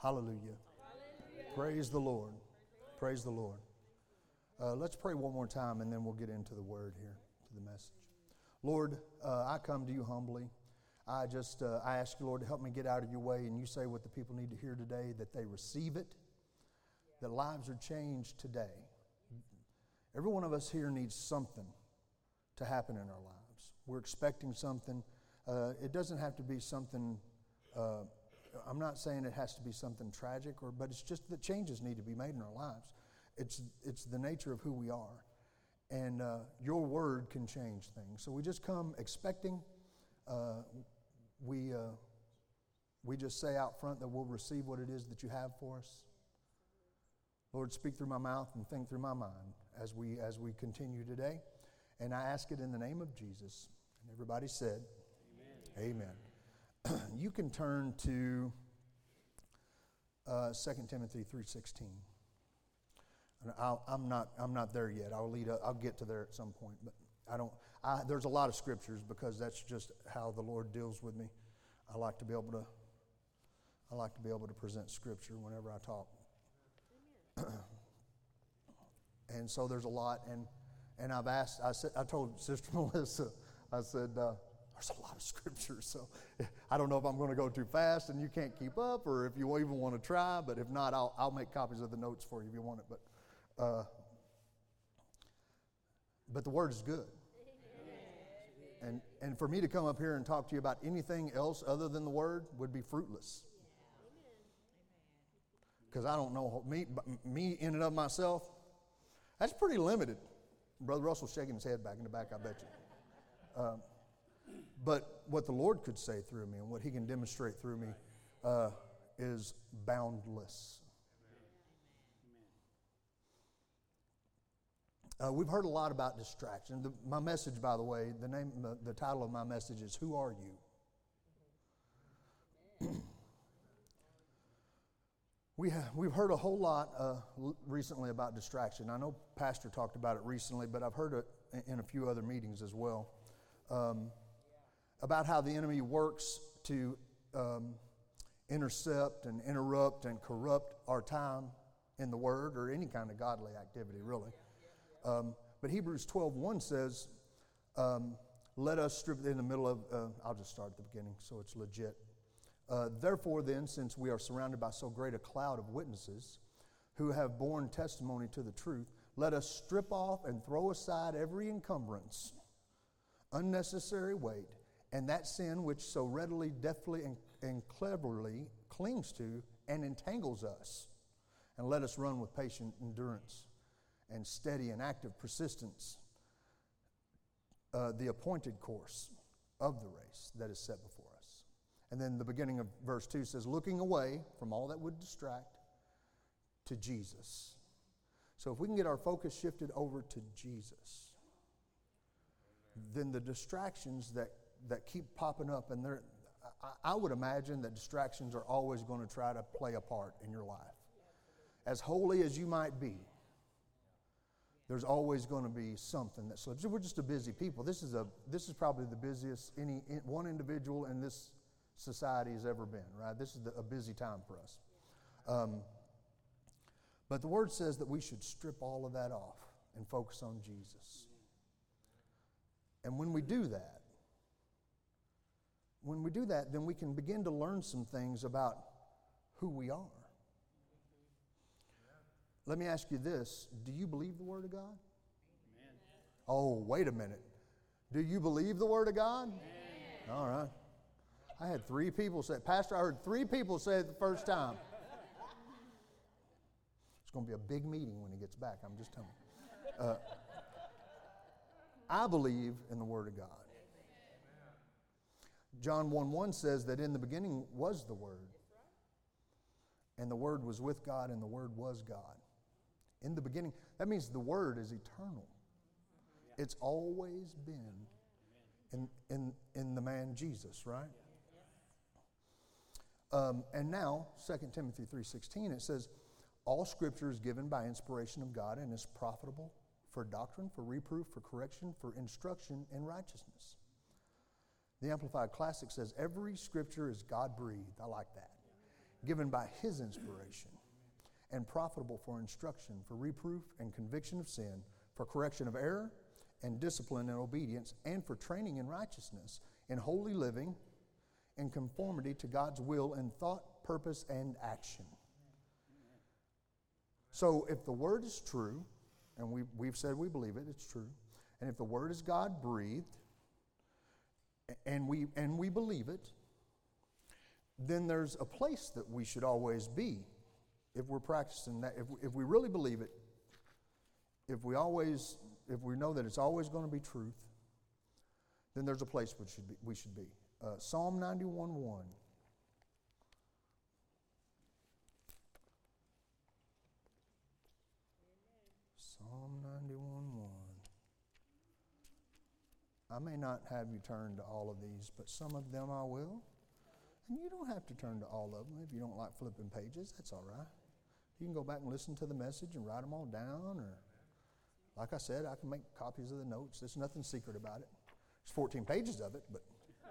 Hallelujah. Praise the Lord. Praise the Lord. Uh, let's pray one more time and then we'll get into the word here, to the message. Lord, uh, I come to you humbly. I just uh, I ask you, Lord, to help me get out of your way and you say what the people need to hear today, that they receive it, that lives are changed today. Every one of us here needs something to happen in our lives. We're expecting something. Uh, it doesn't have to be something. Uh, I'm not saying it has to be something tragic, or but it's just that changes need to be made in our lives. It's it's the nature of who we are, and uh, your word can change things. So we just come expecting. Uh, we uh, we just say out front that we'll receive what it is that you have for us. Lord, speak through my mouth and think through my mind as we as we continue today. And I ask it in the name of Jesus. And everybody said, Amen. Amen. you can turn to uh, 2 Timothy 3.16. And i am not, I'm not there yet. I'll, lead I'll get to there at some point. But I don't, I, there's a lot of scriptures because that's just how the Lord deals with me. I like to be able to, I like to be able to present scripture whenever I talk. and so there's a lot. And and I've asked, I, said, I told Sister Melissa, I said, uh, there's a lot of scripture, so I don't know if I'm going to go too fast and you can't keep up, or if you even want to try. But if not, I'll, I'll make copies of the notes for you if you want it. But, uh, but the word is good. And, and for me to come up here and talk to you about anything else other than the word would be fruitless. Because I don't know me, me in and of myself. That's pretty limited. Brother Russell's shaking his head back in the back, I bet you. Um, but what the Lord could say through me and what He can demonstrate through me uh, is boundless. Uh, we've heard a lot about distraction. The, my message, by the way, the name, the, the title of my message is "Who Are You?" We have, we've heard a whole lot uh, recently about distraction. I know Pastor talked about it recently, but I've heard it in a few other meetings as well um, about how the enemy works to um, intercept and interrupt and corrupt our time in the Word or any kind of godly activity, really. Um, but Hebrews 12 1 says, um, Let us strip in the middle of, uh, I'll just start at the beginning so it's legit. Uh, Therefore, then, since we are surrounded by so great a cloud of witnesses who have borne testimony to the truth, let us strip off and throw aside every encumbrance, unnecessary weight, and that sin which so readily, deftly, and, and cleverly clings to and entangles us. And let us run with patient endurance and steady and active persistence uh, the appointed course of the race that is set before us. And then the beginning of verse 2 says, looking away from all that would distract to Jesus. So if we can get our focus shifted over to Jesus, then the distractions that, that keep popping up, and they're, I, would imagine that distractions are always going to try to play a part in your life. As holy as you might be, there's always going to be something that slips. We're just a busy people. This is, a, this is probably the busiest any one individual in this society has ever been, right? This is the, a busy time for us. Um, but the word says that we should strip all of that off and focus on Jesus. And when we do that, when we do that, then we can begin to learn some things about who we are. Let me ask you this Do you believe the Word of God? Amen. Oh, wait a minute. Do you believe the Word of God? Amen. All right. I had three people say, Pastor, I heard three people say it the first time. It's going to be a big meeting when he gets back, I'm just telling you. Uh, I believe in the Word of God. John 1 1 says that in the beginning was the Word, and the Word was with God, and the Word was God. In the beginning, that means the Word is eternal. It's always been in, in, in the man Jesus, right? Um, and now, 2 Timothy 3.16, it says, All scripture is given by inspiration of God and is profitable for doctrine, for reproof, for correction, for instruction in righteousness. The Amplified Classic says, Every scripture is God breathed. I like that. given by His inspiration, and profitable for instruction, for reproof and conviction of sin, for correction of error, and discipline and obedience, and for training in righteousness, in holy living, in conformity to God's will in thought, purpose, and action. So if the word is true, and we, we've said we believe it, it's true, and if the word is God breathed, and we, and we believe it, then there's a place that we should always be if we're practicing that. If, if we really believe it, if we always, if we know that it's always going to be truth, then there's a place we should be. We should be. Uh, Psalm 91 1. Psalm 91 1. I may not have you turn to all of these, but some of them I will. And you don't have to turn to all of them if you don't like flipping pages. That's all right. You can go back and listen to the message and write them all down, or like I said, I can make copies of the notes. There's nothing secret about it. There's 14 pages of it, but.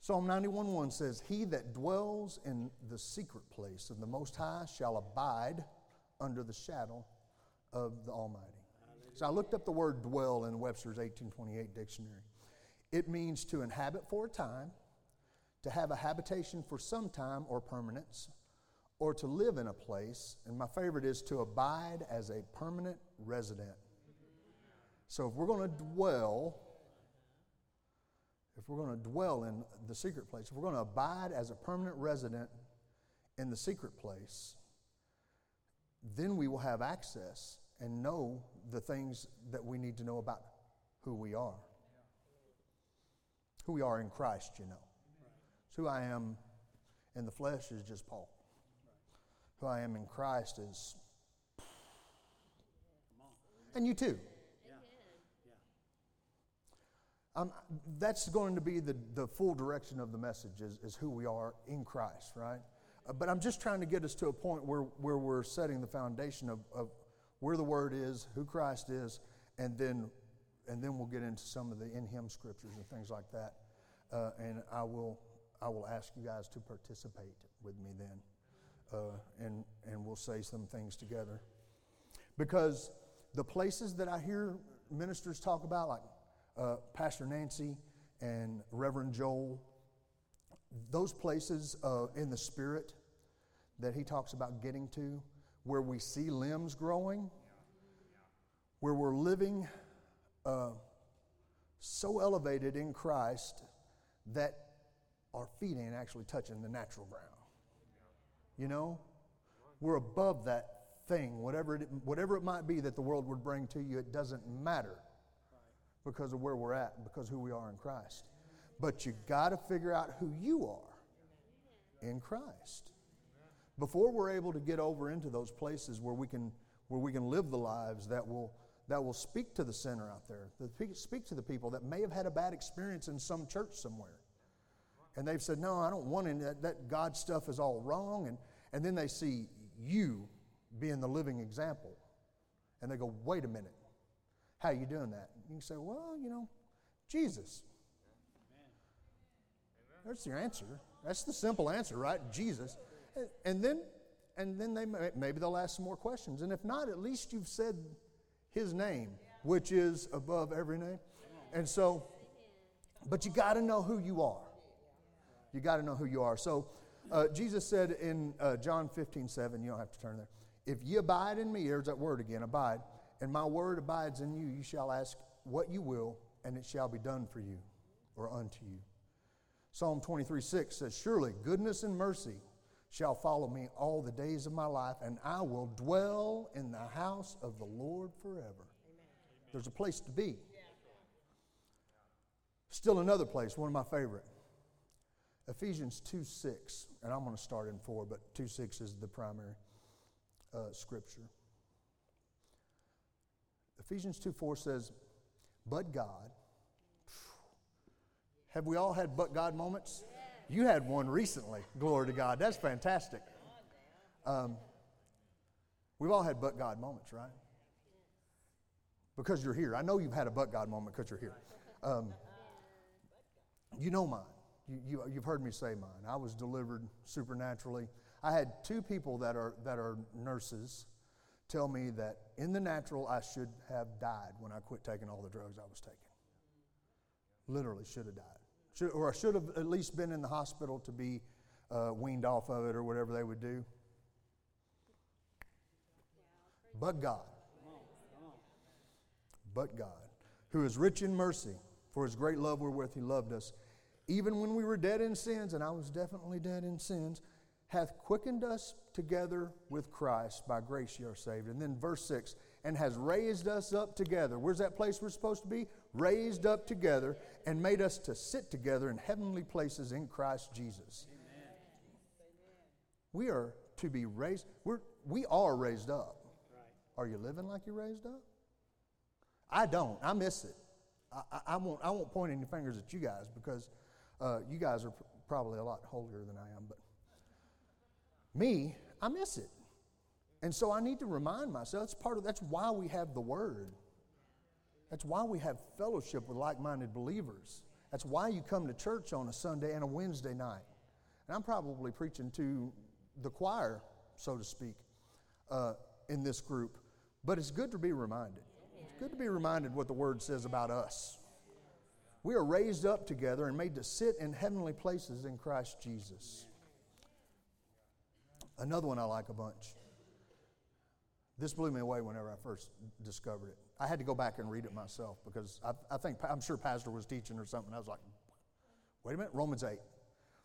Psalm 91 says, He that dwells in the secret place of the Most High shall abide under the shadow of the Almighty. So I looked up the word dwell in Webster's 1828 dictionary. It means to inhabit for a time, to have a habitation for some time or permanence, or to live in a place. And my favorite is to abide as a permanent resident. So if we're going to dwell, if we're going to dwell in the secret place, if we're going to abide as a permanent resident in the secret place, then we will have access and know the things that we need to know about who we are. Who we are in Christ, you know. So who I am in the flesh is just Paul. Who I am in Christ is. And you too. Um, that's going to be the, the full direction of the message is, is who we are in Christ, right? Uh, but I'm just trying to get us to a point where, where we're setting the foundation of, of where the Word is, who Christ is, and then, and then we'll get into some of the in Him scriptures and things like that. Uh, and I will, I will ask you guys to participate with me then, uh, and, and we'll say some things together. Because the places that I hear ministers talk about, like uh, Pastor Nancy and Reverend Joel, those places uh, in the Spirit that he talks about getting to, where we see limbs growing, where we're living uh, so elevated in Christ that our feet ain't actually touching the natural ground. You know? We're above that thing, whatever it, whatever it might be that the world would bring to you, it doesn't matter because of where we're at, because who we are in Christ. But you got to figure out who you are in Christ before we're able to get over into those places where we can where we can live the lives that will that will speak to the sinner out there, that speak to the people that may have had a bad experience in some church somewhere. And they've said, No, I don't want any that, that God stuff is all wrong. And, and then they see you being the living example. And they go, Wait a minute. How are you doing that? You can say, Well, you know, Jesus. That's your answer. That's the simple answer, right? Jesus. And then, and then they may, maybe they'll ask some more questions. And if not, at least you've said his name, which is above every name. And so, but you got to know who you are. You got to know who you are. So, uh, Jesus said in uh, John 15, 7, you don't have to turn there. If ye abide in me, there's that word again, abide, and my word abides in you, you shall ask what you will, and it shall be done for you or unto you. Psalm 23, 6 says, Surely goodness and mercy shall follow me all the days of my life, and I will dwell in the house of the Lord forever. Amen. There's a place to be. Still another place, one of my favorite. Ephesians 2 6, and I'm going to start in 4, but 2 6 is the primary uh, scripture. Ephesians 2 4 says, But God. Have we all had but God moments? You had one recently. Glory to God. That's fantastic. Um, we've all had but God moments, right? Because you're here. I know you've had a but God moment because you're here. Um, you know mine. You, you, you've heard me say mine. I was delivered supernaturally. I had two people that are, that are nurses tell me that in the natural I should have died when I quit taking all the drugs I was taking. Literally, should have died. Should, or I should have at least been in the hospital to be uh, weaned off of it or whatever they would do. But God. But God, who is rich in mercy, for his great love wherewith he loved us, even when we were dead in sins, and I was definitely dead in sins, hath quickened us together with Christ. By grace you are saved. And then verse 6 and has raised us up together. Where's that place we're supposed to be? Raised up together and made us to sit together in heavenly places in Christ Jesus. Amen. We are to be raised. We're, we are raised up. Right. Are you living like you're raised up? I don't. I miss it. I, I, I won't, I won't point any fingers at you guys because uh, you guys are probably a lot holier than I am. But me, I miss it. And so I need to remind myself that's part of that's why we have the word. That's why we have fellowship with like-minded believers. That's why you come to church on a Sunday and a Wednesday night. And I'm probably preaching to the choir, so to speak, uh, in this group. But it's good to be reminded. It's good to be reminded what the word says about us. We are raised up together and made to sit in heavenly places in Christ Jesus. Another one I like a bunch. This blew me away whenever I first discovered it. I had to go back and read it myself because I, I think, I'm sure Pastor was teaching or something. I was like, wait a minute, Romans 8.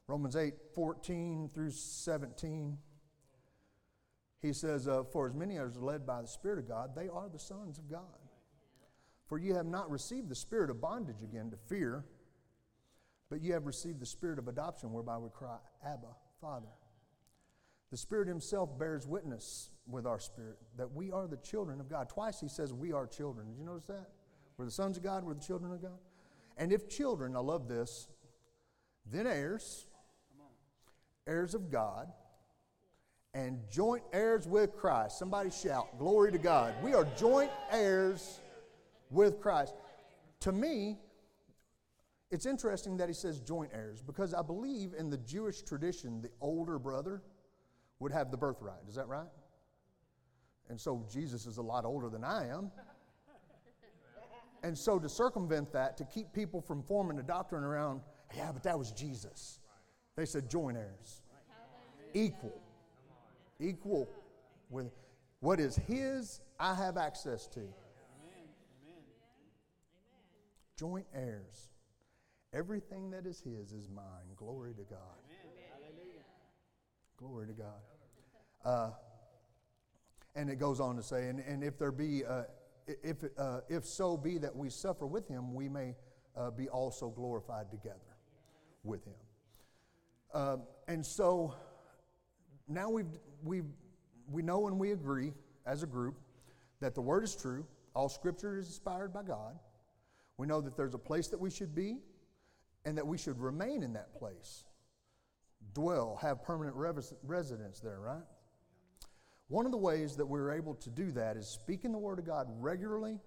Romans 8, 14 through 17. He says, uh, For as many as are led by the Spirit of God, they are the sons of God. For you have not received the spirit of bondage again to fear, but you have received the spirit of adoption, whereby we cry, Abba, Father. The Spirit Himself bears witness with our spirit that we are the children of God. Twice He says we are children. Did you notice that? We're the sons of God, we're the children of God. And if children, I love this, then heirs, heirs of God, and joint heirs with Christ. Somebody shout, Glory to God. We are joint heirs with Christ. To me, it's interesting that he says joint heirs because I believe in the Jewish tradition, the older brother would have the birthright. Is that right? And so Jesus is a lot older than I am. And so to circumvent that, to keep people from forming a doctrine around, yeah, but that was Jesus. They said joint heirs. Equal. Equal with what is his, I have access to. Joint heirs. Everything that is his is mine. Glory to God. Glory to God. Uh, and it goes on to say, and, and if there be, uh, if, uh, if so be that we suffer with him, we may uh, be also glorified together with him. Um, and so now we've, we've, we know and we agree as a group that the word is true, all scripture is inspired by God. We know that there's a place that we should be and that we should remain in that place. Dwell, have permanent residence there, right? One of the ways that we're able to do that is speaking the Word of God regularly,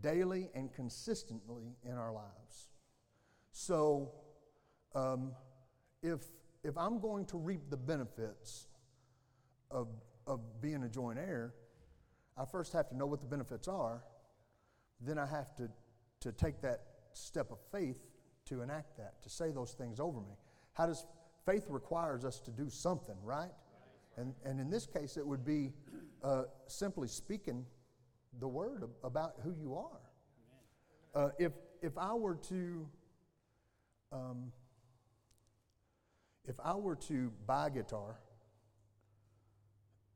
daily, and consistently in our lives. So, um, if, if I'm going to reap the benefits of, of being a joint heir, I first have to know what the benefits are. Then I have to, to take that step of faith to enact that, to say those things over me. How does faith requires us to do something, right? And, and in this case, it would be uh, simply speaking the word about who you are. Uh, if, if I were to um, if I were to buy a guitar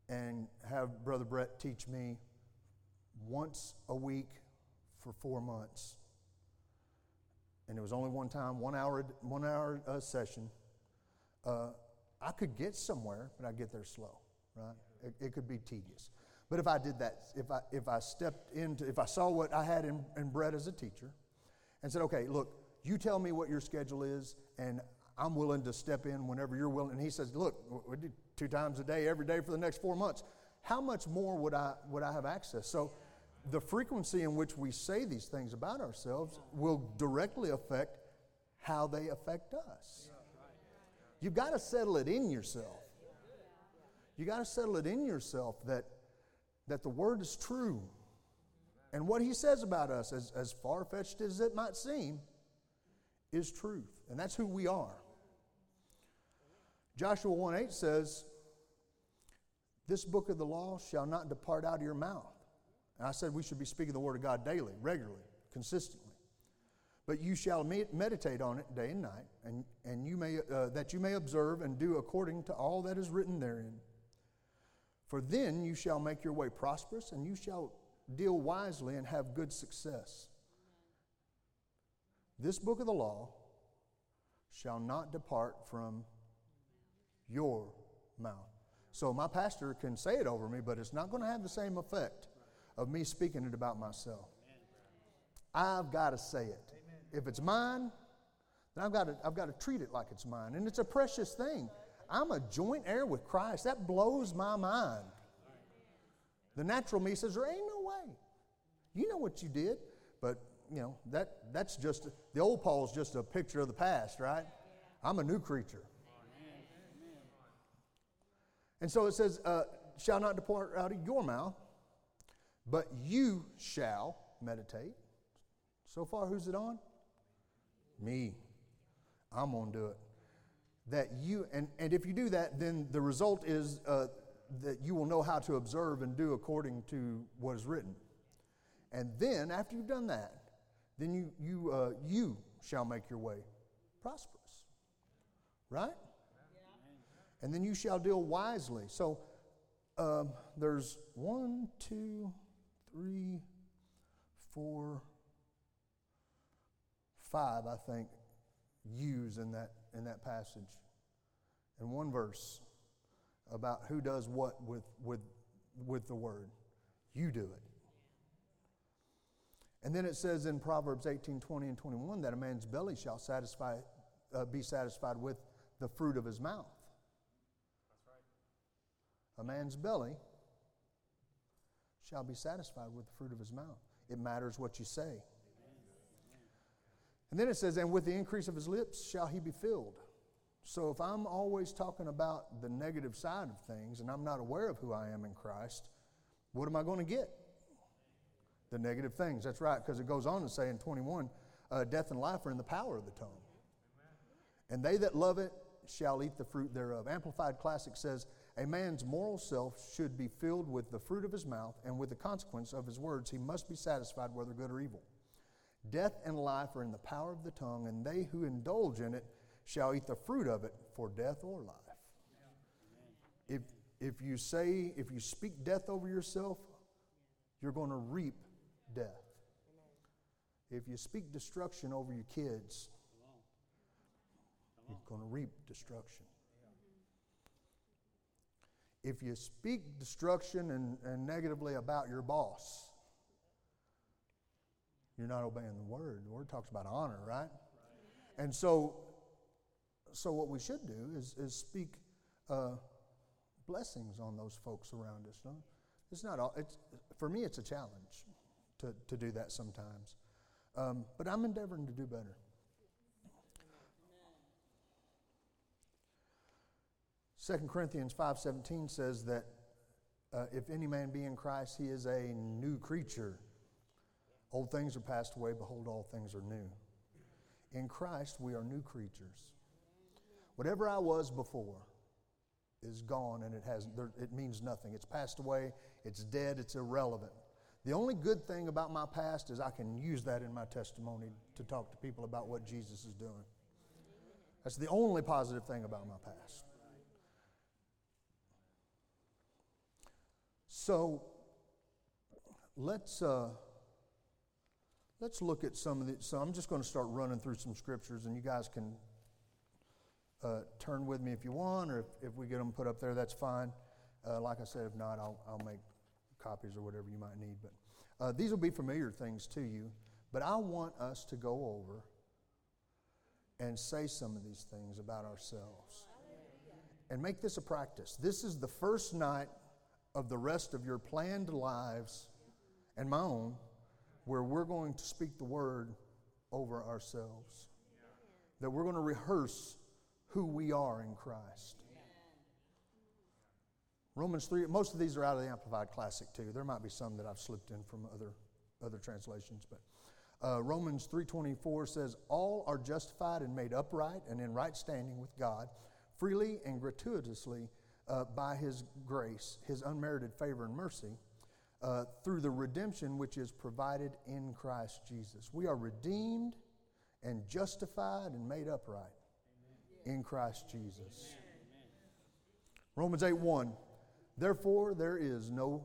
and have Brother Brett teach me once a week for four months, and it was only one time, one hour, one hour uh, session, uh, I could get somewhere, but I'd get there slow, right? It, it, could be tedious. But if I did that, if I, if I stepped into, if I saw what I had in, in Brett as a teacher and said, okay, look, you tell me what your schedule is, and I'm willing to step in whenever you're willing. And he says, look, we do two times a day, every day for the next four months. How much more would I, would I have access? So the frequency in which we say these things about ourselves will directly affect how they affect us. You've got to settle it in yourself. You got to settle it in yourself that, that the word is true. And what he says about us, as, as far fetched as it might seem, is truth. And that's who we are. Joshua 1 8 says, This book of the law shall not depart out of your mouth. And I said we should be speaking the word of God daily, regularly, consistently. But you shall meditate on it day and night, and, and you may, uh, that you may observe and do according to all that is written therein. For then you shall make your way prosperous, and you shall deal wisely and have good success. This book of the law shall not depart from your mouth. So my pastor can say it over me, but it's not going to have the same effect of me speaking it about myself. I've got to say it. If it's mine, then I've got, to, I've got to treat it like it's mine. And it's a precious thing. I'm a joint heir with Christ. That blows my mind. The natural me says, There ain't no way. You know what you did. But, you know, that, that's just, the old Paul's just a picture of the past, right? I'm a new creature. And so it says, uh, shall not depart out of your mouth, but you shall meditate. So far, who's it on? Me. I'm going to do it. That you, and, and if you do that, then the result is uh, that you will know how to observe and do according to what is written. And then, after you've done that, then you, you, uh, you shall make your way prosperous. Right? And then you shall deal wisely. So um, there's one, two, three, four, five, I think, use in that, in that passage. And one verse about who does what with, with, with the word. You do it. And then it says in Proverbs 18, 20, and 21 that a man's belly shall satisfy, uh, be satisfied with the fruit of his mouth. That's Right. A man's belly shall be satisfied with the fruit of his mouth. It matters what you say. And then it says, and with the increase of his lips shall he be filled. So if I'm always talking about the negative side of things and I'm not aware of who I am in Christ, what am I going to get? The negative things. That's right, because it goes on to say in 21 uh, death and life are in the power of the tongue. And they that love it shall eat the fruit thereof. Amplified Classic says, A man's moral self should be filled with the fruit of his mouth, and with the consequence of his words, he must be satisfied whether good or evil. Death and life are in the power of the tongue, and they who indulge in it shall eat the fruit of it for death or life. If, if you say, if you speak death over yourself, you're going to reap death. If you speak destruction over your kids, you're going to reap destruction. If you speak destruction and, and negatively about your boss, you're not obeying the word. The word talks about honor, right? And so, so what we should do is, is speak uh, blessings on those folks around us. No? It's not all, it's, for me, it's a challenge to, to do that sometimes. Um, but I'm endeavoring to do better. Second Corinthians 5.17 says that uh, if any man be in Christ, he is a new creature. Old things are passed away, behold, all things are new. In Christ, we are new creatures. Whatever I was before is gone and it, has, it means nothing. It's passed away, it's dead, it's irrelevant. The only good thing about my past is I can use that in my testimony to talk to people about what Jesus is doing. That's the only positive thing about my past. So let's uh, let's look at some of the. So I'm just going to start running through some scriptures, and you guys can uh, turn with me if you want, or if, if we get them put up there, that's fine. Uh, like I said, if not, I'll, I'll make copies or whatever you might need. But uh, these will be familiar things to you. But I want us to go over and say some of these things about ourselves and make this a practice. This is the first night of the rest of your planned lives and my own where we're going to speak the word over ourselves. that we're going to rehearse who we are in Christ. Romans 3, most of these are out of the Amplified Classic too. There might be some that I've slipped in from other, other translations, but uh, Romans 3.24 says, All are justified and made upright and in right standing with God, freely and gratuitously uh, by His grace, His unmerited favor and mercy, uh, through the redemption which is provided in Christ Jesus. We are redeemed and justified and made upright Amen. in Christ Jesus. Amen. Romans 8 1. Therefore, there is no,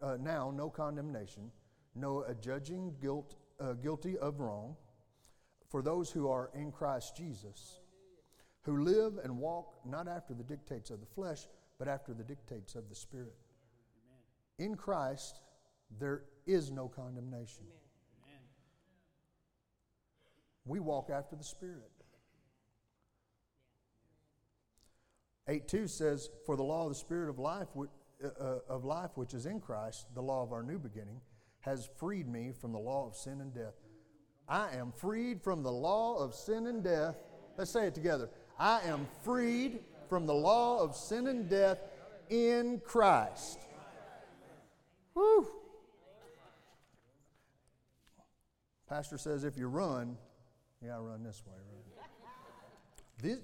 uh, now no condemnation, no adjudging guilt, uh, guilty of wrong for those who are in Christ Jesus, who live and walk not after the dictates of the flesh, but after the dictates of the Spirit. In Christ, there is no condemnation. Amen. We walk after the Spirit. 8 2 says, For the law of the Spirit of life, uh, uh, of life which is in Christ, the law of our new beginning, has freed me from the law of sin and death. I am freed from the law of sin and death. Let's say it together. I am freed from the law of sin and death in Christ. Whew. Pastor says if you run, yeah, I run this way. Run. This,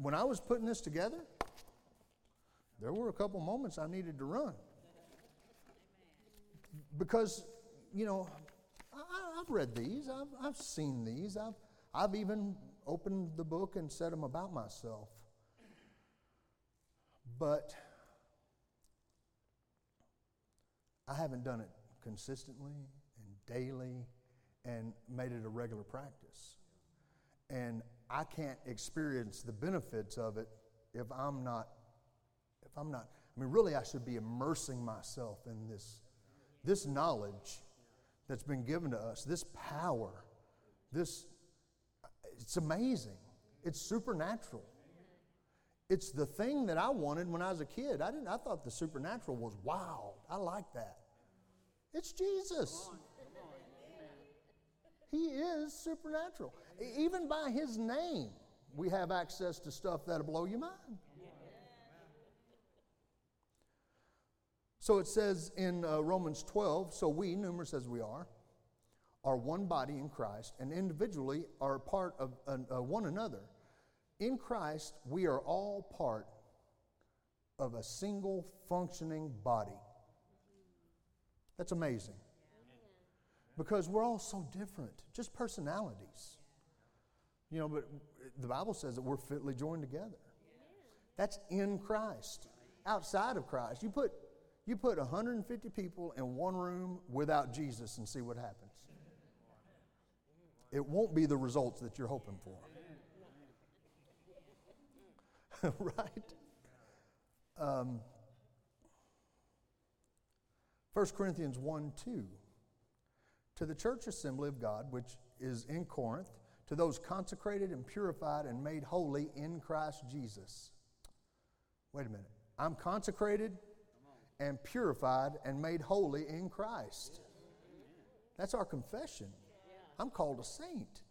when I was putting this together, there were a couple moments I needed to run. Because, you know, I, have read these, I've, I've seen these, I've, I've even opened the book and said them about myself. But I haven't done it consistently and daily and made it a regular practice. And I can't experience the benefits of it if I'm not, if I'm not, I mean, really, I should be immersing myself in this, this knowledge that's been given to us, this power, this, it's amazing. It's supernatural. It's the thing that I wanted when I was a kid. I didn't, I thought the supernatural was wild. I like that. It's Jesus. He is supernatural. Even by his name, we have access to stuff that'll blow your mind. So it says in uh, Romans 12 so we, numerous as we are, are one body in Christ and individually are part of uh, one another. In Christ, we are all part of a single functioning body. That's amazing because we're all so different, just personalities. You know, but the Bible says that we're fitly joined together. That's in Christ. Outside of Christ, you put you put 150 people in one room without Jesus and see what happens. It won't be the results that you're hoping for. right? Um, 1 Corinthians 1 2 to the church assembly of God, which is in Corinth, to those consecrated and purified and made holy in Christ Jesus. Wait a minute. I'm consecrated and purified and made holy in Christ. That's our confession. I'm called a saint.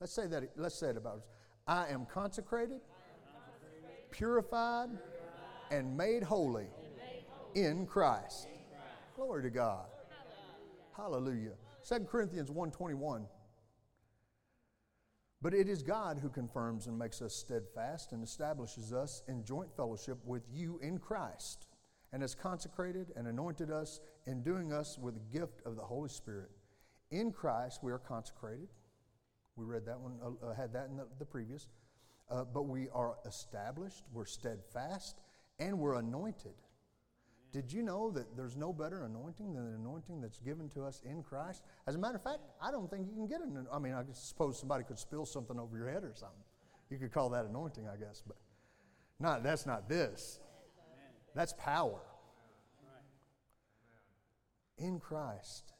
Let's say that. Let's say it about us. I am consecrated, purified, and made holy in Christ. Glory to God. Hallelujah. 2 Corinthians 1:21. But it is God who confirms and makes us steadfast and establishes us in joint fellowship with you in Christ, and has consecrated and anointed us, enduing us with the gift of the Holy Spirit. In Christ we are consecrated. We read that one, uh, had that in the, the previous. Uh, but we are established, we're steadfast, and we're anointed. Did you know that there's no better anointing than the anointing that's given to us in Christ? As a matter of fact, I don't think you can get an. I mean, I suppose somebody could spill something over your head or something. You could call that anointing, I guess, but not. That's not this. That's power. In Christ,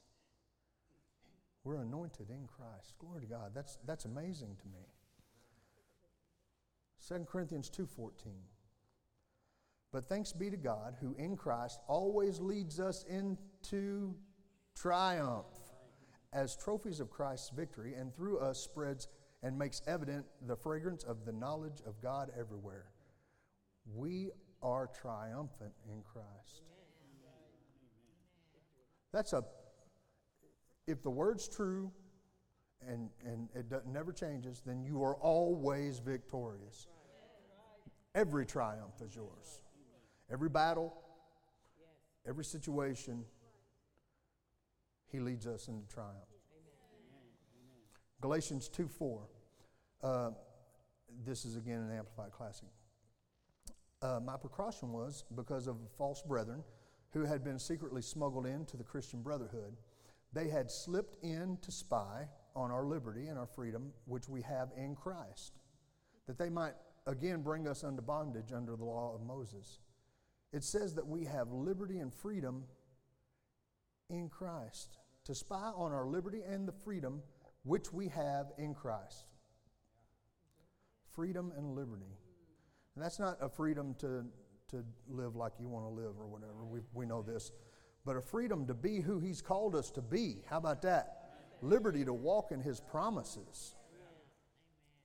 we're anointed in Christ. Glory to God. That's that's amazing to me. 2 Corinthians two fourteen. But thanks be to God who in Christ always leads us into triumph as trophies of Christ's victory, and through us spreads and makes evident the fragrance of the knowledge of God everywhere. We are triumphant in Christ. That's a, if the word's true and, and it never changes, then you are always victorious. Every triumph is yours. Every battle, every situation, He leads us into triumph. Galatians 2 4. Uh, this is again an Amplified Classic. Uh, my precaution was because of false brethren who had been secretly smuggled into the Christian brotherhood. They had slipped in to spy on our liberty and our freedom, which we have in Christ, that they might again bring us under bondage under the law of Moses. It says that we have liberty and freedom in Christ, to spy on our liberty and the freedom which we have in Christ. Freedom and liberty. And that's not a freedom to, to live like you want to live or whatever. We, we know this. But a freedom to be who He's called us to be. How about that? Liberty to walk in His promises.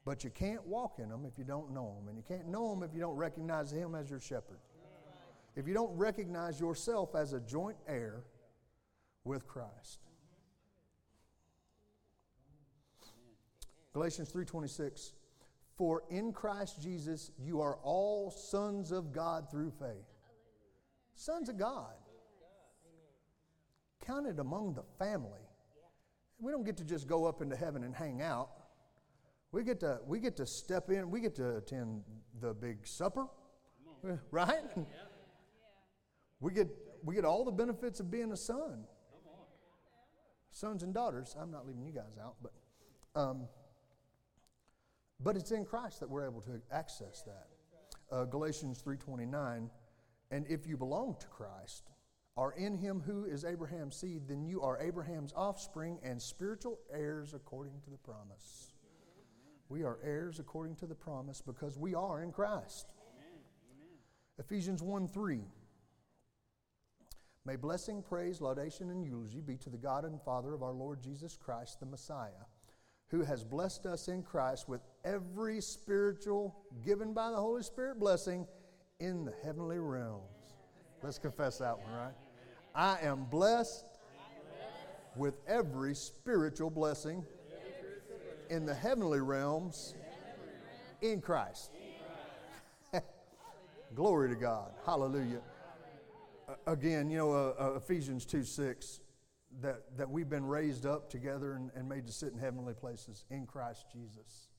But you can't walk in them if you don't know Him. And you can't know Him if you don't recognize Him as your shepherd. If you don't recognize yourself as a joint heir with Christ. Galatians 3:26 For in Christ Jesus you are all sons of God through faith. Sons of God. Counted among the family. We don't get to just go up into heaven and hang out. We get to we get to step in, we get to attend the big supper. Right? We get we get all the benefits of being a son. Sons and daughters. I'm not leaving you guys out, but um, but it's in Christ that we're able to access that. Uh, Galatians 3:29, and if you belong to Christ, are in him who is Abraham's seed, then you are Abraham's offspring and spiritual heirs according to the promise. We are heirs according to the promise because we are in Christ. Amen. Ephesians 1 3. May blessing, praise, laudation, and eulogy be to the God and Father of our Lord Jesus Christ, the Messiah who has blessed us in Christ with every spiritual given by the Holy Spirit blessing in the heavenly realms. Let's confess that one, right? I am blessed with every spiritual blessing in the heavenly realms in Christ. Glory to God. Hallelujah. Again, you know, uh, uh, Ephesians 2 6 that, that we've been raised up together and, and made to sit in heavenly places in Christ Jesus.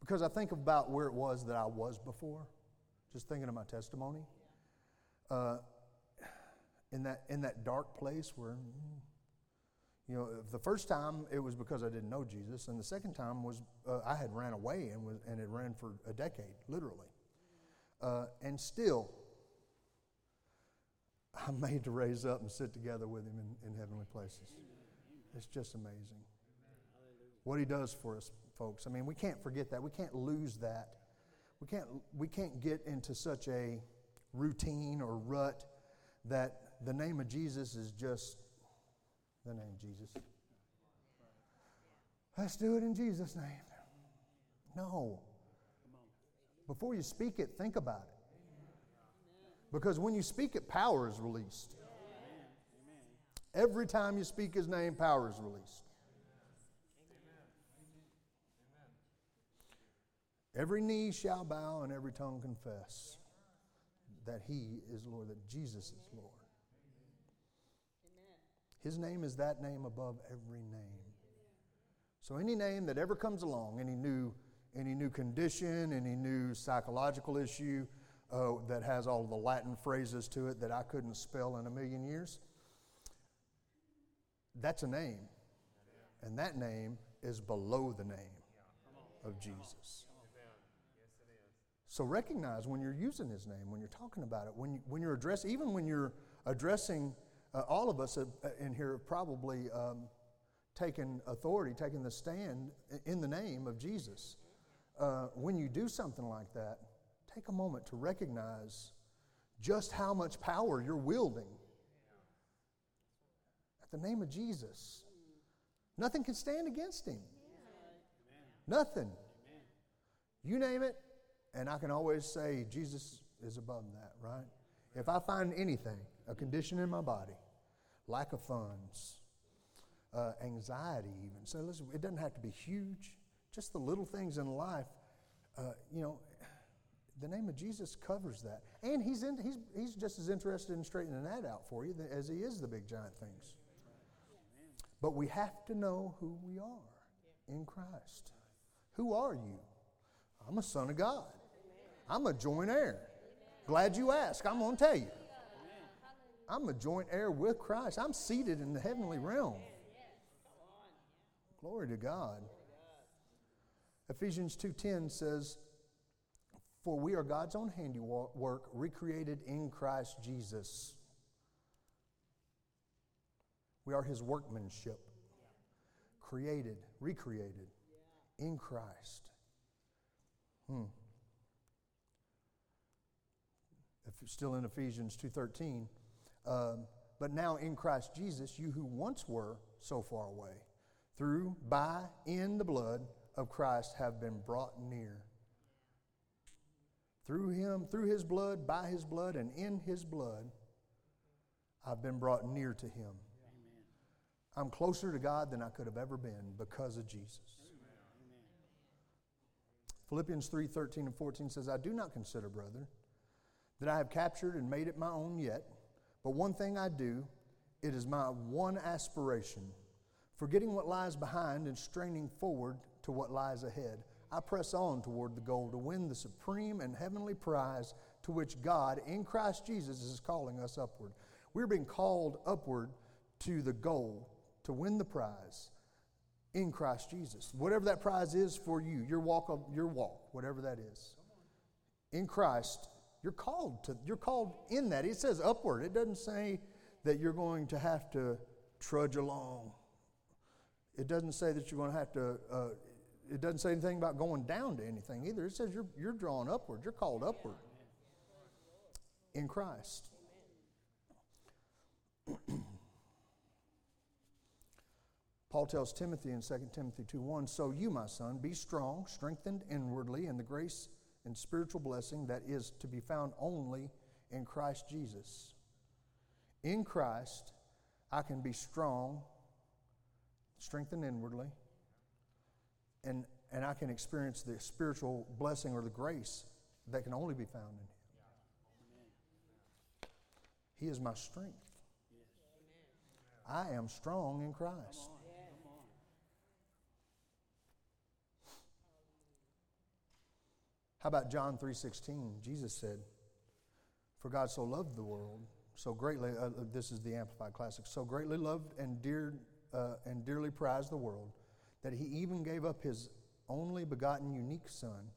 Because I think about where it was that I was before, just thinking of my testimony. Uh, in, that, in that dark place where, you know, the first time it was because I didn't know Jesus, and the second time was uh, I had ran away and, was, and it ran for a decade, literally. Uh, and still, I'm made to raise up and sit together with Him in, in heavenly places. It's just amazing. What He does for us, folks. I mean, we can't forget that. We can't lose that. We can't, we can't get into such a routine or rut that the name of Jesus is just the name Jesus. Let's do it in Jesus' name. No. Before you speak it, think about it. Because when you speak it, power is released. Every time you speak his name, power is released. Every knee shall bow and every tongue confess that he is Lord, that Jesus is Lord. His name is that name above every name. So any name that ever comes along, any new, any new condition, any new psychological issue, uh, that has all the Latin phrases to it that I couldn't spell in a million years. That's a name. And that name is below the name of Jesus. So recognize when you're using his name, when you're talking about it, when, you, when you're addressing, even when you're addressing, uh, all of us in here probably um, taken authority, taken the stand in the name of Jesus. Uh, when you do something like that, take a moment to recognize just how much power you're wielding. At the name of Jesus, Nothing can stand against him. Nothing. You name it, and I can always say Jesus is above that, right? If I find anything, a condition in my body, lack of funds, uh, anxiety, even. So listen, it doesn't have to be huge. Just the little things in life, uh, you know, the name of Jesus covers that. And he's, in, he's, he's just as interested in straightening that out for you as he is the big giant things. But we have to know who we are in Christ. Who are you? I'm a son of God. I'm a joint heir. Glad you asked. I'm going to tell you. I'm a joint heir with Christ. I'm seated in the heavenly realm. Glory to God. Ephesians 2:10 says, "For we are God's own handiwork, recreated in Christ Jesus." We are his workmanship, created, recreated in Christ. Hmm. If you're still in Ephesians 2:13, um, but now in Christ Jesus, you who once were so far away, through by in the blood of Christ have been brought near. Through him, through his blood, by his blood, and in his blood, I've been brought near to him. Amen. I'm closer to God than I could have ever been because of Jesus. Amen. Philippians 3 13 and 14 says, I do not consider, brother, that I have captured and made it my own yet, but one thing I do, it is my one aspiration, forgetting what lies behind and straining forward to what lies ahead. I press on toward the goal to win the supreme and heavenly prize to which God in Christ Jesus is calling us upward. We're being called upward to the goal to win the prize in Christ Jesus. Whatever that prize is for you, your walk of your walk, whatever that is. In Christ, you're called to you're called in that. It says upward. It doesn't say that you're going to have to trudge along. It doesn't say that you're going to have to uh, it doesn't say anything about going down to anything either. It says you're, you're drawn upward, you're called upward in Christ. Paul tells Timothy in 2 Timothy 2 1 So you, my son, be strong, strengthened inwardly in the grace and spiritual blessing that is to be found only in Christ Jesus. In Christ, I can be strong, strengthened inwardly, and, and I can experience the spiritual blessing or the grace that can only be found in Him. He is my strength. I am strong in Christ. How about John 3:16? Jesus said, "For God so loved the world, so greatly uh, this is the amplified classic, so greatly loved and dear uh, and dearly prized the world that he even gave up his only begotten unique Son,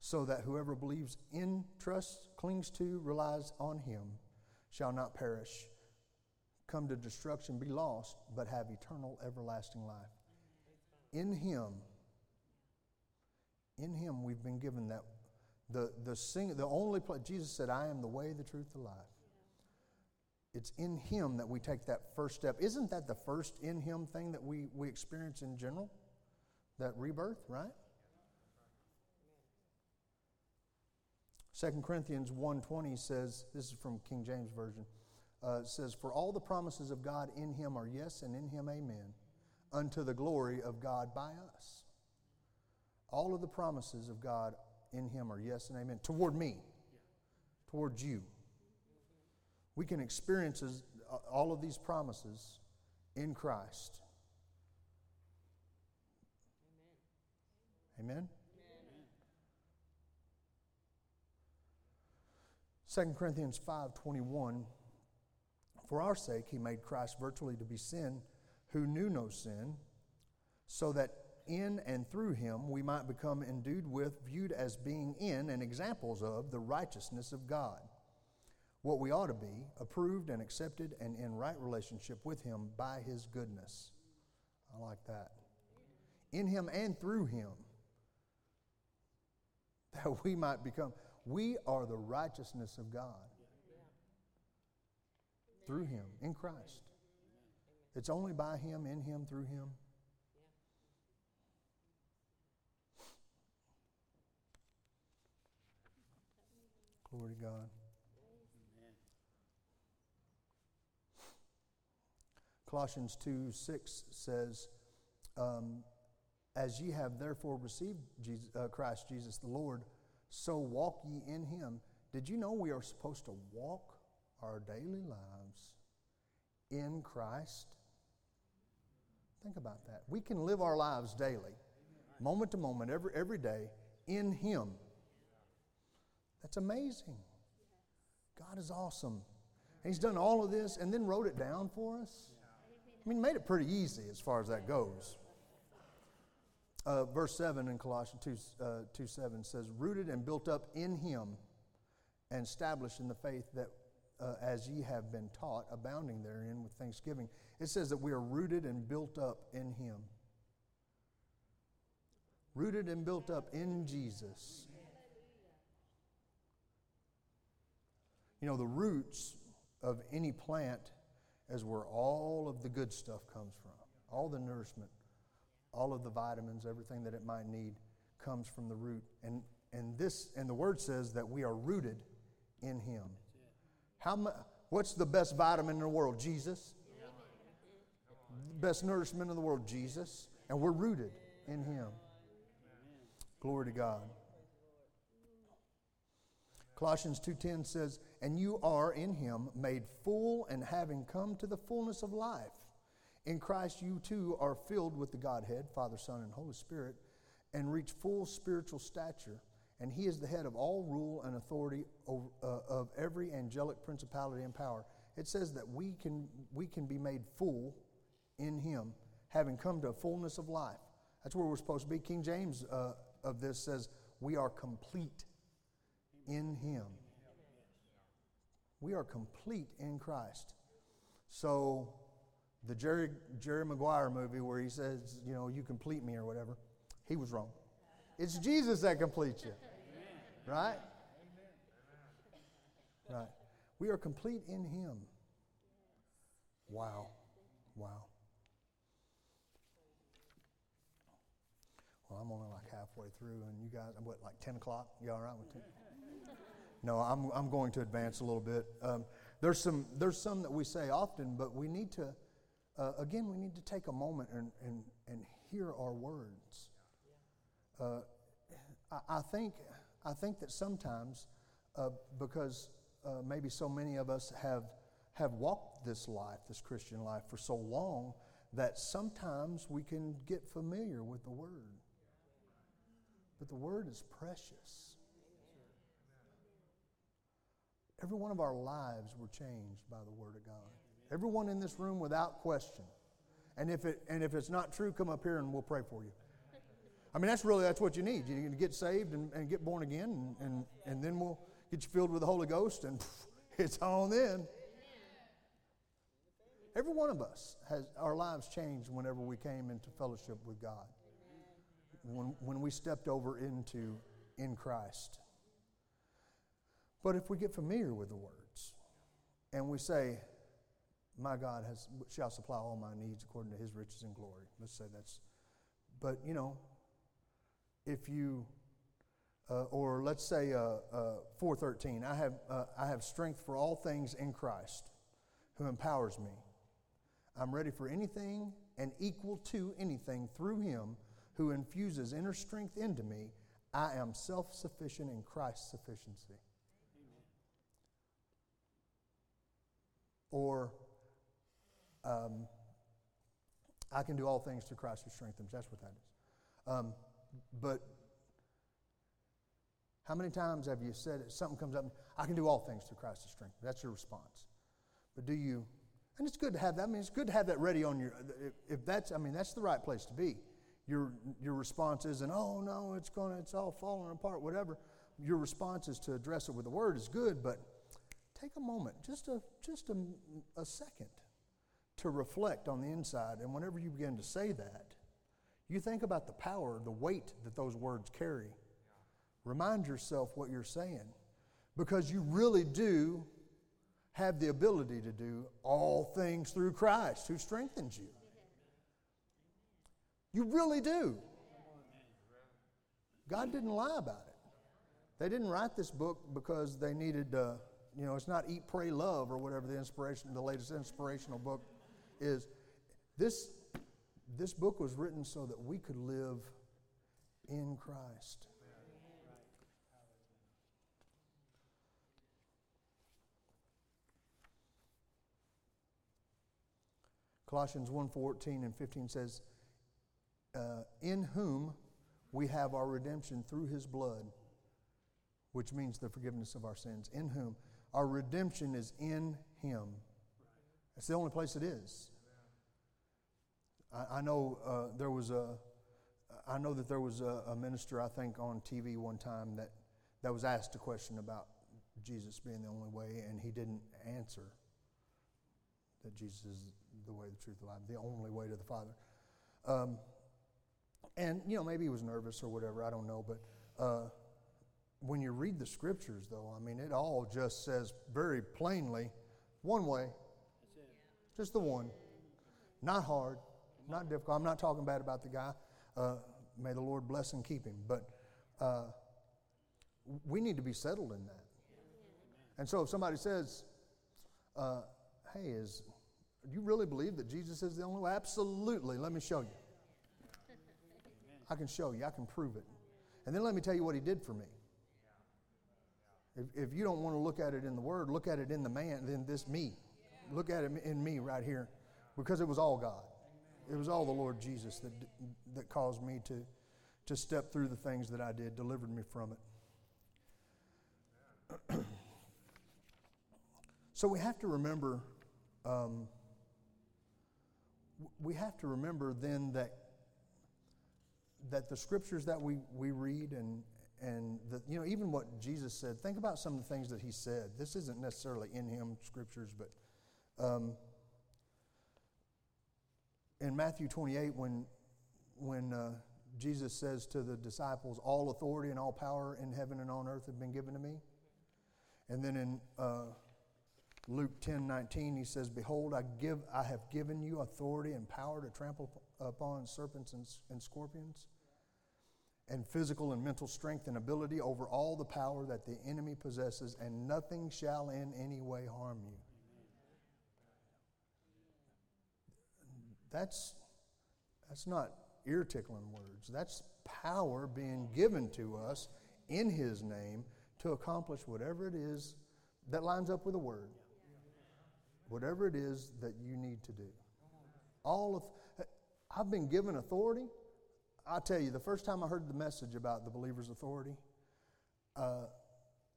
so that whoever believes in, trusts, clings to, relies on him, shall not perish, come to destruction, be lost, but have eternal, everlasting life. In him, in him we've been given that the the sing the only place Jesus said, I am the way, the truth, the life. It's in him that we take that first step. Isn't that the first in him thing that we, we experience in general? That rebirth, right? 2 Corinthians 1.20 says, this is from King James Version, uh, says, For all the promises of God in him are yes, and in him amen, unto the glory of God by us. All of the promises of God in him are yes and amen. Toward me, towards you. We can experience all of these promises in Christ. Amen? Second Corinthians 5:21 For our sake he made Christ virtually to be sin who knew no sin so that in and through him we might become endued with viewed as being in and examples of the righteousness of God. What we ought to be approved and accepted and in right relationship with him by his goodness. I like that. In him and through him that we might become. We are the righteousness of God through Him in Christ. Amen. It's only by Him, in Him, through Him. Yeah. Glory to God. Amen. Colossians 2 6 says, um, as ye have therefore received Jesus, uh, Christ Jesus the Lord, so walk ye in him. Did you know we are supposed to walk our daily lives in Christ? Think about that. We can live our lives daily, moment to moment, every, every day, in Him. That's amazing. God is awesome. He's done all of this and then wrote it down for us. I mean, made it pretty easy as far as that goes. Uh, verse 7 in Colossians 2, uh, 2 7 says, Rooted and built up in Him and established in the faith that uh, as ye have been taught, abounding therein with thanksgiving. It says that we are rooted and built up in Him. Rooted and built up in Jesus. You know, the roots of any plant is where all of the good stuff comes from. All the nourishment, all of the vitamins, everything that it might need comes from the root. And, and this and the word says that we are rooted in him. How mu- what's the best vitamin in the world? Jesus. Best nourishment in the world, Jesus. And we're rooted in him. Glory to God. Colossians 2:10 says, "And you are in him made full and having come to the fullness of life. In Christ you too are filled with the Godhead, Father, Son, and Holy Spirit, and reach full spiritual stature, and he is the head of all rule and authority over, uh, of every angelic principality and power." It says that we can we can be made full in him, having come to a fullness of life. That's where we're supposed to be. King James uh, of this says, "We are complete in Him. We are complete in Christ. So, the Jerry, Jerry Maguire movie where he says, you know, you complete me or whatever, he was wrong. It's Jesus that completes you. Right? Right. We are complete in Him. Wow. Wow. Well, I'm only like halfway through, and you guys, what, like 10 o'clock? You all right with 10? No, I'm, I'm going to advance a little bit. Um, there's, some, there's some that we say often, but we need to, uh, again, we need to take a moment and, and, and hear our words. Uh, I, I, think, I think that sometimes, uh, because uh, maybe so many of us have, have walked this life, this Christian life, for so long, that sometimes we can get familiar with the Word. But the Word is precious. Every one of our lives were changed by the Word of God. Everyone in this room without question. And if, it, and if it's not true, come up here and we'll pray for you. I mean, that's really, that's what you need. You need to get saved and, and get born again, and, and, and then we'll get you filled with the Holy Ghost, and pff, it's on then. Every one of us has our lives changed whenever we came into fellowship with God. When, when we stepped over into in Christ. But if we get familiar with the words and we say, My God has, shall supply all my needs according to his riches and glory. Let's say that's, but you know, if you, uh, or let's say uh, uh, 413, I have, uh, I have strength for all things in Christ who empowers me. I'm ready for anything and equal to anything through him who infuses inner strength into me. I am self sufficient in Christ's sufficiency. or um, I can do all things through Christ who strengthens. That's what that is. Um, but how many times have you said it, something comes up, I can do all things through Christ who strengthens? That's your response. But do you, and it's good to have that. I mean, it's good to have that ready on your, if, if that's, I mean, that's the right place to be. Your, your response isn't, oh no, it's going to, it's all falling apart, whatever. Your response is to address it with the word is good, but take a moment, just a, just a, a second, to reflect on the inside. And whenever you begin to say that, you think about the power, the weight that those words carry. Remind yourself what you're saying because you really do have the ability to do all things through Christ who strengthens you. You really do. God didn't lie about it. They didn't write this book because they needed, to, you know, it's not Eat, Pray, Love or whatever the inspiration, the latest inspirational book is. This, this book was written so that we could live in Christ. Colossians 1:14 and 15 says, uh, "In whom we have our redemption through His blood, which means the forgiveness of our sins. In whom our redemption is in Him. That's the only place it is. I, I know uh, there was a. I know that there was a, a minister I think on TV one time that that was asked a question about Jesus being the only way, and he didn't answer that Jesus is the way, the truth, the life, the only way to the Father. Um, and, you know, maybe he was nervous or whatever, I don't know. But uh, when you read the scriptures, though, I mean, it all just says very plainly one way. Just the one. Not hard, not difficult. I'm not talking bad about the guy. Uh, may the Lord bless and keep him. But uh, we need to be settled in that. And so if somebody says, uh, hey, is, do you really believe that Jesus is the only way? Absolutely. Let me show you. I can show you, I can prove it. And then let me tell you what he did for me. If, if you don't want to look at it in the Word, look at it in the man, then this me. Look at it in me right here. Because it was all God. It was all the Lord Jesus that, that caused me to, to step through the things that I did, delivered me from it. so we have to remember, um, we have to remember then that that the scriptures that we, we read and, and the, you know, even what Jesus said, think about some of the things that he said. This isn't necessarily in him scriptures, but um, in Matthew 28, when, when uh, Jesus says to the disciples, All authority and all power in heaven and on earth have been given to me. And then in uh, Luke 10 19, he says, Behold, I, give, I have given you authority and power to trample upon serpents and, and scorpions and physical and mental strength and ability over all the power that the enemy possesses, and nothing shall in any way harm you. That's, that's not ear tickling words. That's power being given to us in His name to accomplish whatever it is that lines up with the Word. Whatever it is that you need to do. All of, I've been given authority I tell you, the first time I heard the message about the believer's authority, uh,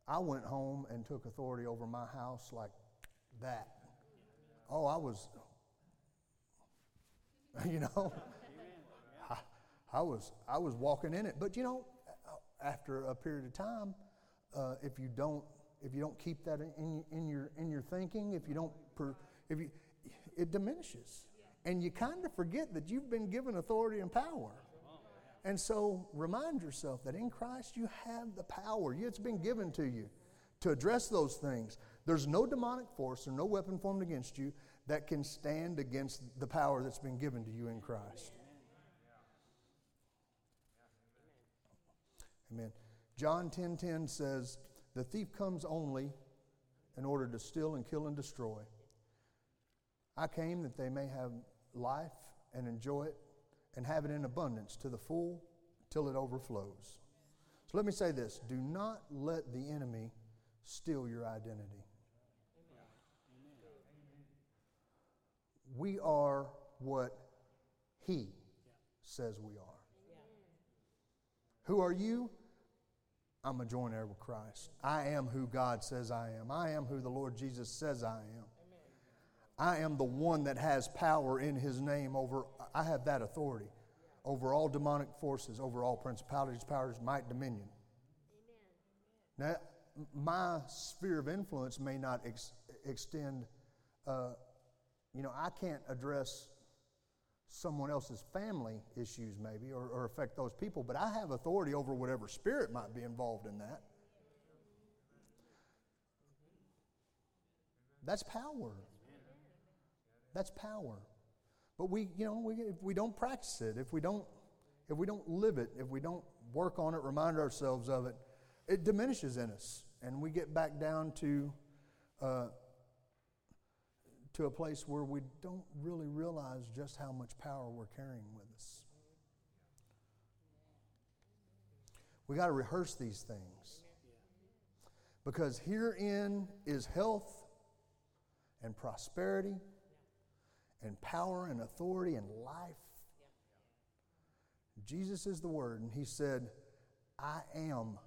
I went home and took authority over my house like that. Oh, I was, you know, I, I, was I was walking in it. But you know, after a period of time, uh, if you don't if you don't keep that in, in your in your thinking, if you don't per, if you it diminishes, and you kind of forget that you've been given authority and power. And so remind yourself that in Christ you have the power. It's been given to you to address those things. There's no demonic force or no weapon formed against you that can stand against the power that's been given to you in Christ. Amen. John 10:10 10, 10 says, "The thief comes only in order to steal and kill and destroy. I came that they may have life and enjoy it and have it in abundance to the full till it overflows. So let me say this do not let the enemy steal your identity. We are what he says we are. Who are you? I'm a joint heir with Christ. I am who God says I am. I am who the Lord Jesus says I am. I am the one that has power in his name over, I have that authority over all demonic forces, over all principalities, powers, might, dominion. Amen. Now, my sphere of influence may not ex- extend, uh, you know, I can't address someone else's family issues, maybe, or, or affect those people, but I have authority over whatever spirit might be involved in that. That's power. That's power. But we, you know, we, if we don't practice it, if we don't, if we don't live it, if we don't work on it, remind ourselves of it, it diminishes in us, and we get back down to uh, to a place where we don't really realize just how much power we're carrying with us. We got to rehearse these things because herein is health and prosperity and power and authority and life. Jesus is the Word, and He said, I am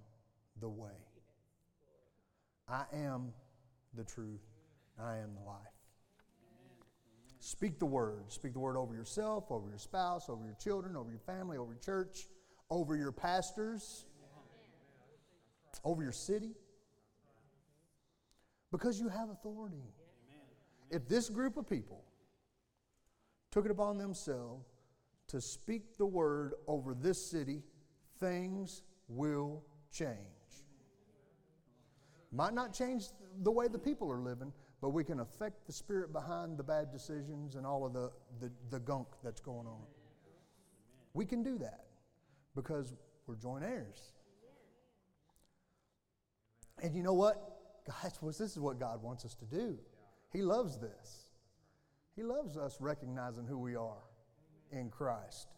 the way. I am the truth. I am the life. Speak the word. Speak the word over yourself, over your spouse, over your children, over your family, over your church, over your pastors, over your city. Because you have authority. If this group of people took it upon themselves to speak the word over this city, things will change. Might not change the way the people are living, but we can affect the spirit behind the bad decisions and all of the, the, the gunk that's going on. We can do that because we're joint heirs. And you know what? Guys, this is what God wants us to do. He loves this. He loves us recognizing who we are in Christ.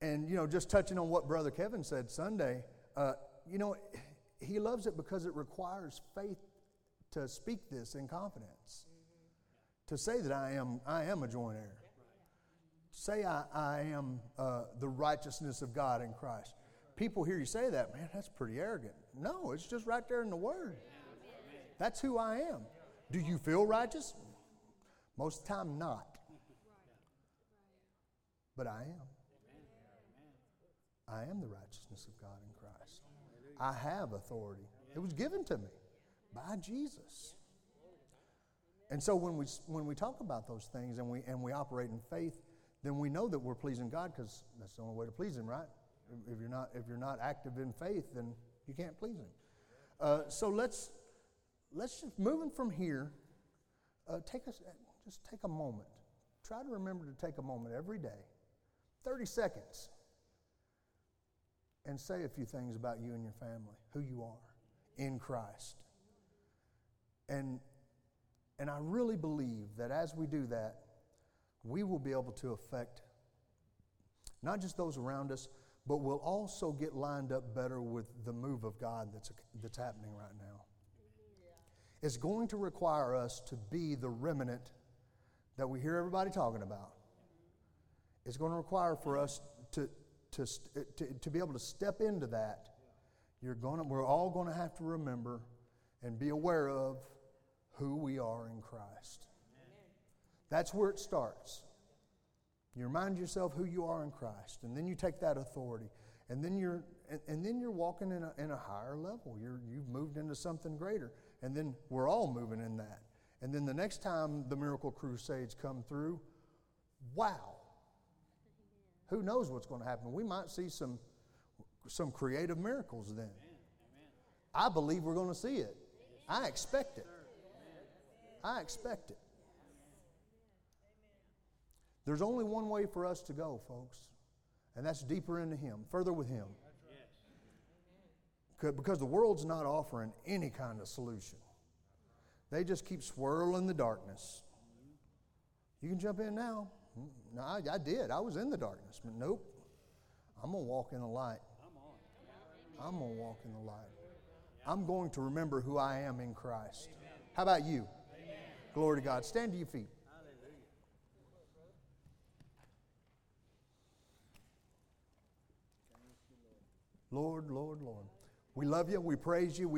And, you know, just touching on what Brother Kevin said Sunday, uh, you know, he loves it because it requires faith to speak this in confidence. To say that I am, I am a joint heir. Say I, I am uh, the righteousness of God in Christ. People hear you say that, man, that's pretty arrogant. No, it's just right there in the Word. That's who I am. Do you feel righteous? Most of the time, not. But I am. I am the righteousness of God in Christ. I have authority. It was given to me by Jesus. And so when we, when we talk about those things and we, and we operate in faith, then we know that we're pleasing God because that's the only way to please Him, right? If you're not, if you're not active in faith, then you can't please Him. Uh, so let's, let's just, moving from here, uh, take us, just take a moment. Try to remember to take a moment every day, 30 seconds, and say a few things about you and your family, who you are in Christ. And, and I really believe that as we do that, we will be able to affect not just those around us, but we'll also get lined up better with the move of God that's, that's happening right now. It's going to require us to be the remnant that we hear everybody talking about. It's going to require for us to, to, to, to be able to step into that, you're going to, we're all going to have to remember and be aware of who we are in Christ. That's where it starts. You remind yourself who you are in Christ, and then you take that authority, and then you're and, and then you're walking in a, in a higher level. You're, you've moved into something greater, and then we're all moving in that. And then the next time the miracle crusades come through, wow, who knows what's going to happen? We might see some, some creative miracles then. I believe we're going to see it. I expect it. I expect it. There's only one way for us to go, folks, and that's deeper into Him, further with Him. Because the world's not offering any kind of solution. They just keep swirling the darkness. You can jump in now. No, I, I did. I was in the darkness, but nope. I'm going to walk in the light. I'm going to walk in the light. I'm going to remember who I am in Christ. How about you? Glory to God. Stand to your feet. Lord, Lord, Lord. We love you. We praise you. We